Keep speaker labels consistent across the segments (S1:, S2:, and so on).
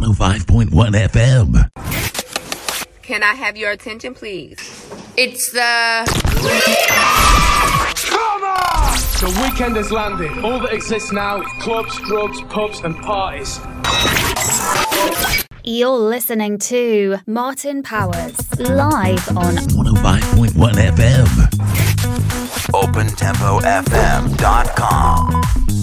S1: 105.1 FM.
S2: Can I have your attention, please?
S3: It's the
S4: The weekend has landed. All that exists now is clubs, drugs, pubs, and parties.
S5: You're listening to Martin Powers live on
S1: 105.1 FM.
S6: OpenTempoFM.com.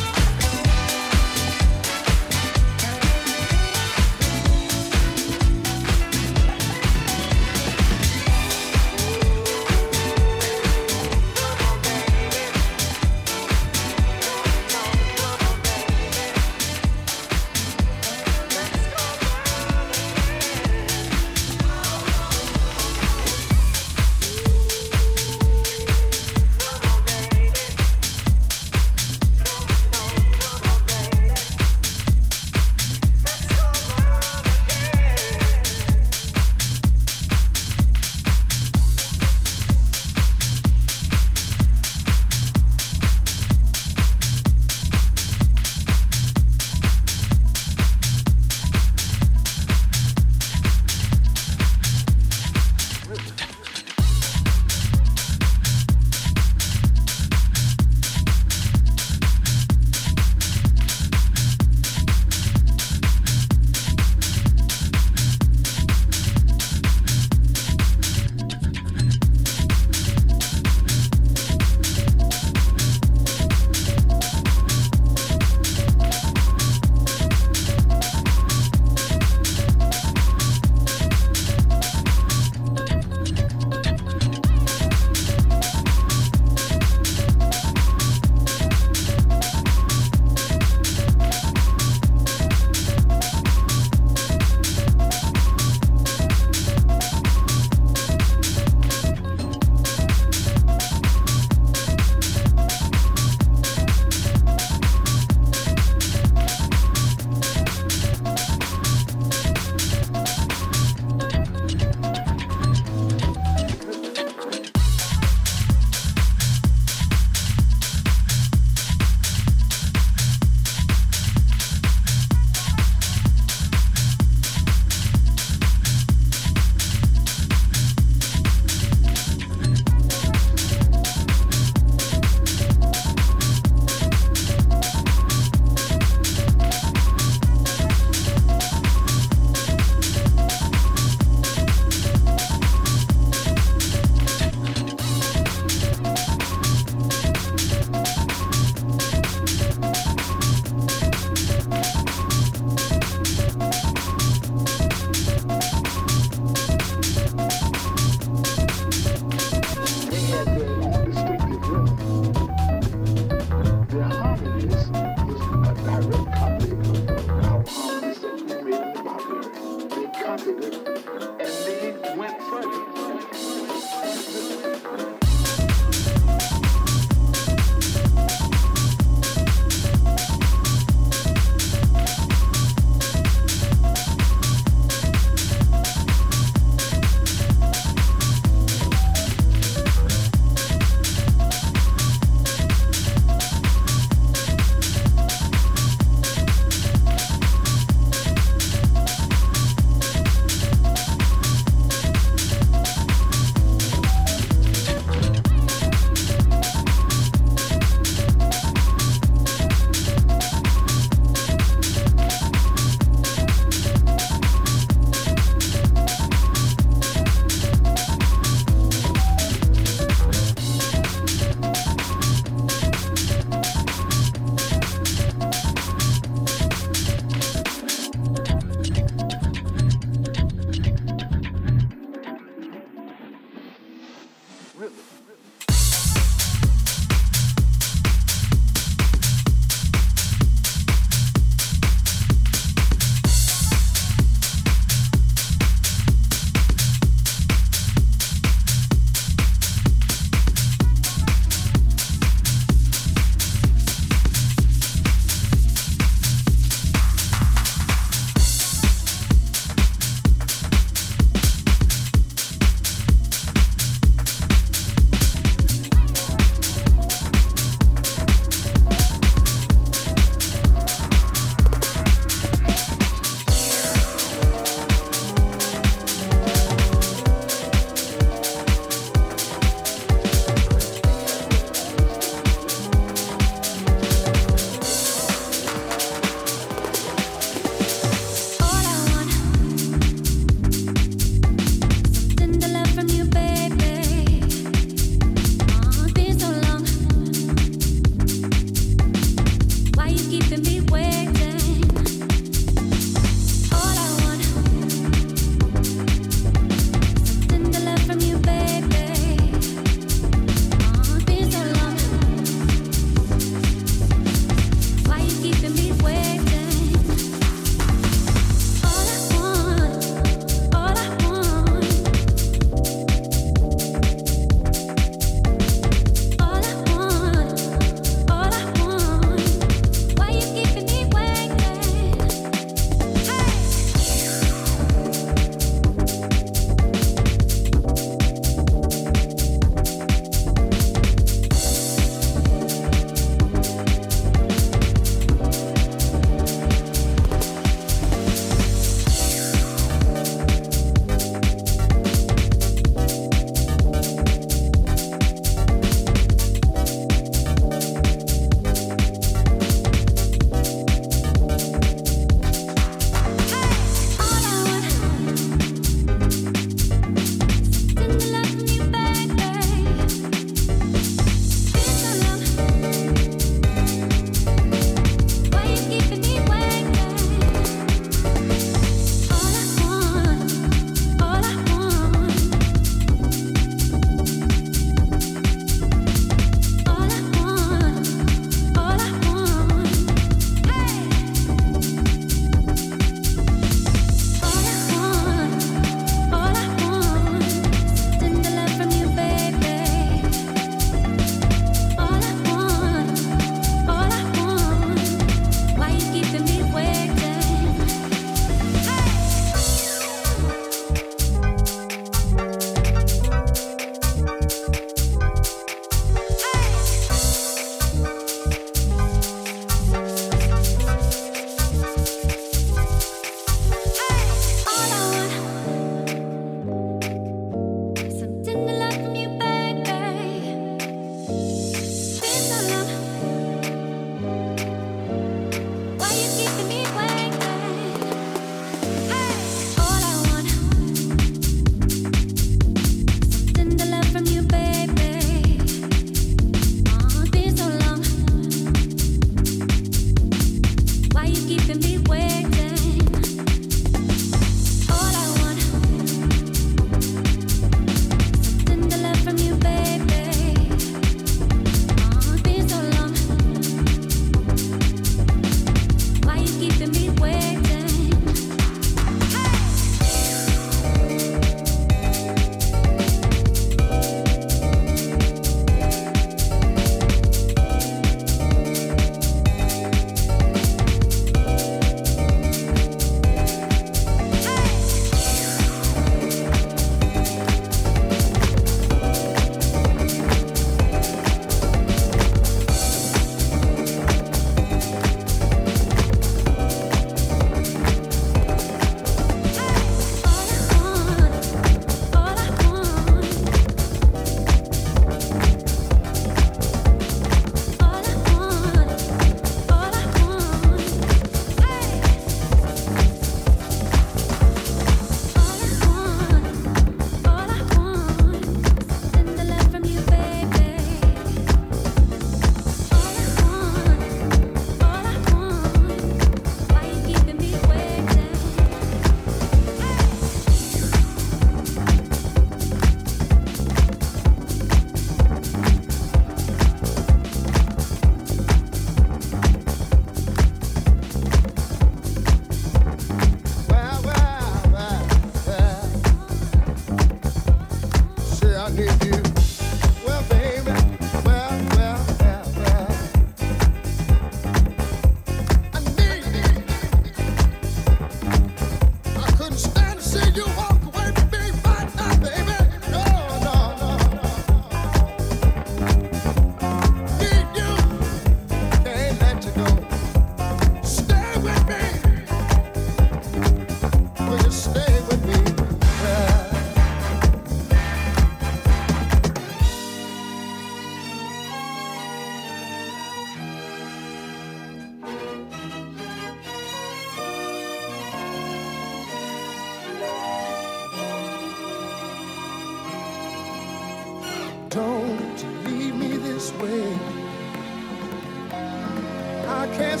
S7: set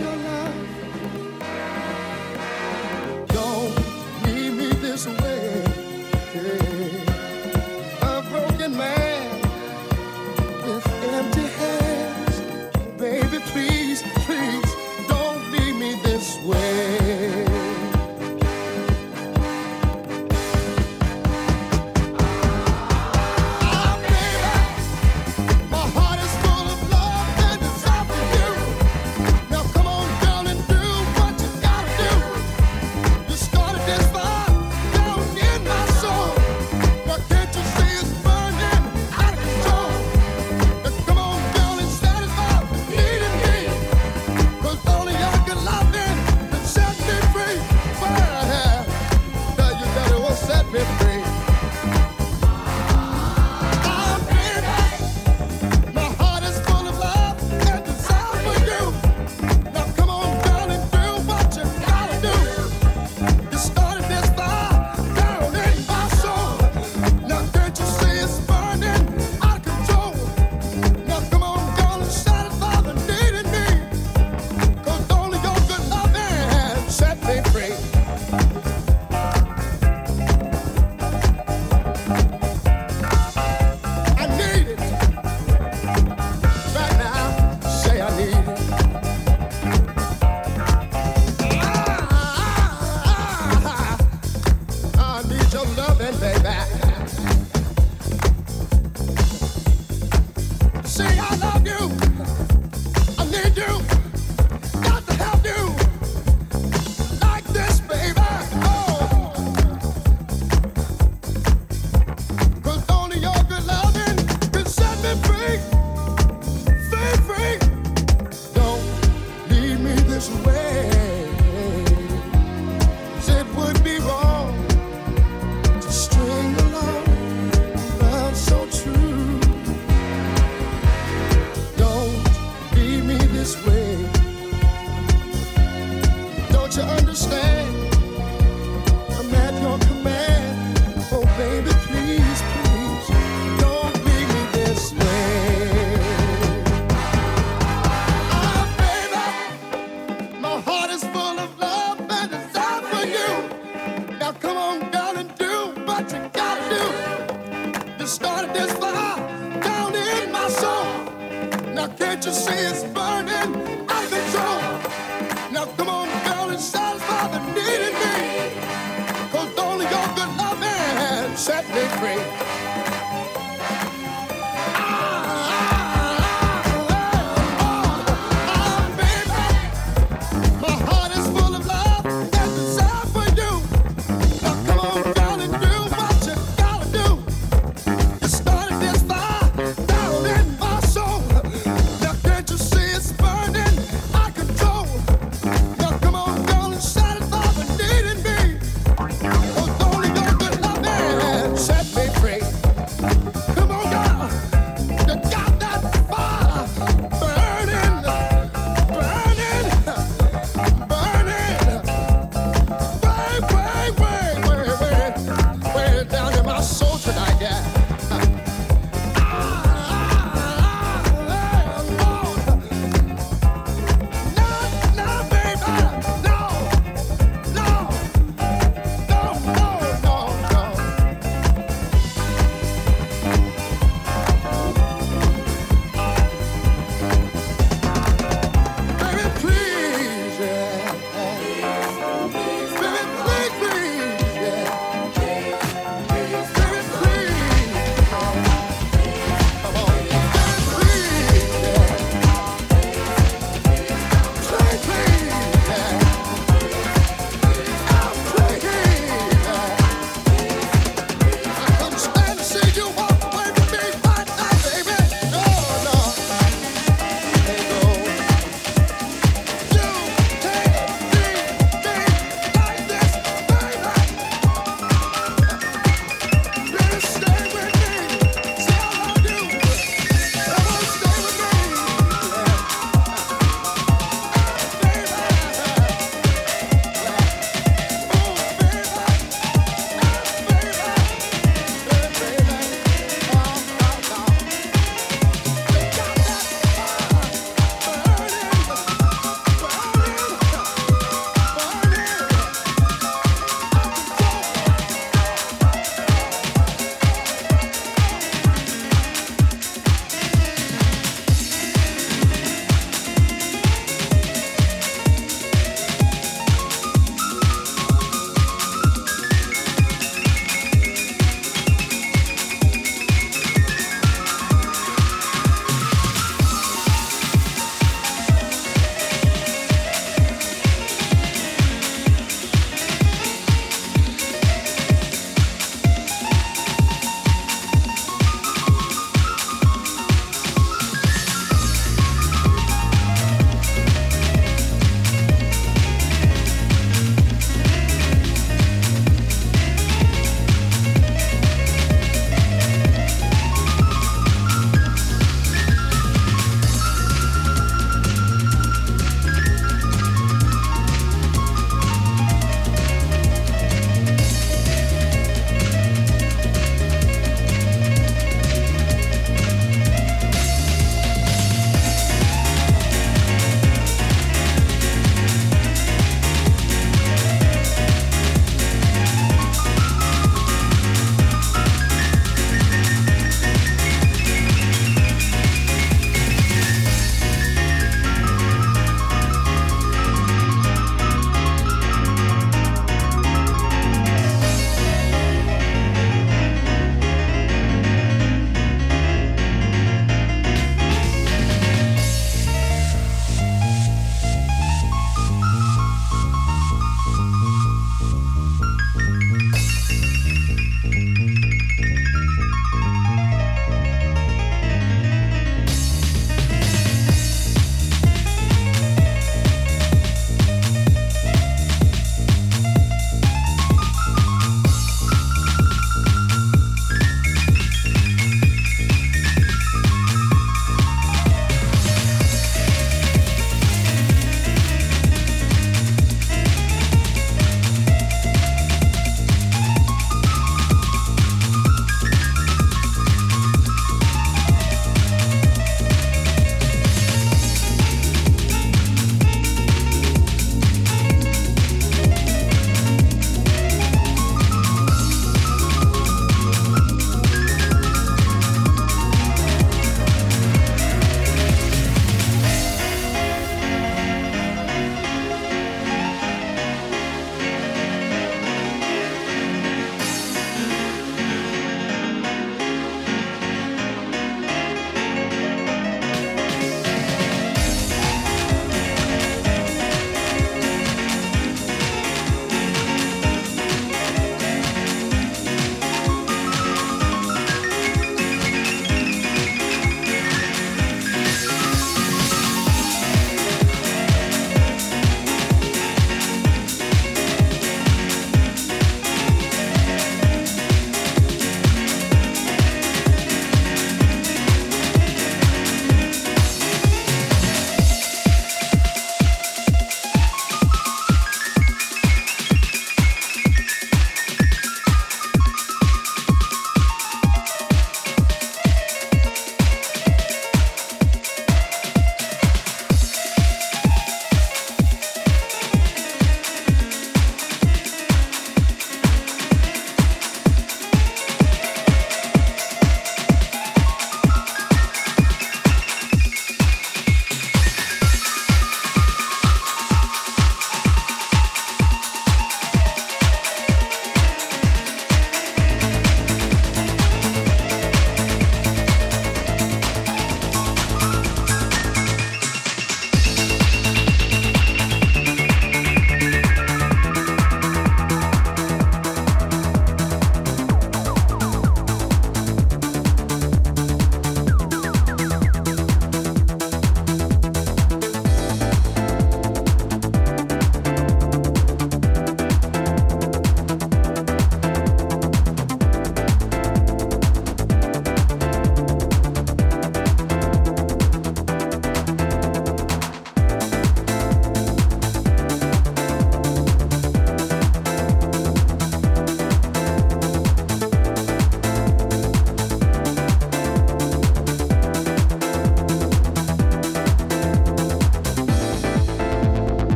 S6: your
S8: free.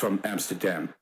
S8: From Amsterdam.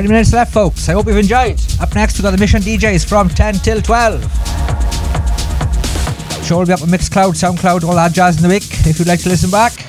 S9: 20 minutes left, folks. I hope you've enjoyed. Up next, we've got the Mission DJs from 10 till 12. Show will be up on Mixcloud, Soundcloud, all that jazz in the week if you'd like to listen back.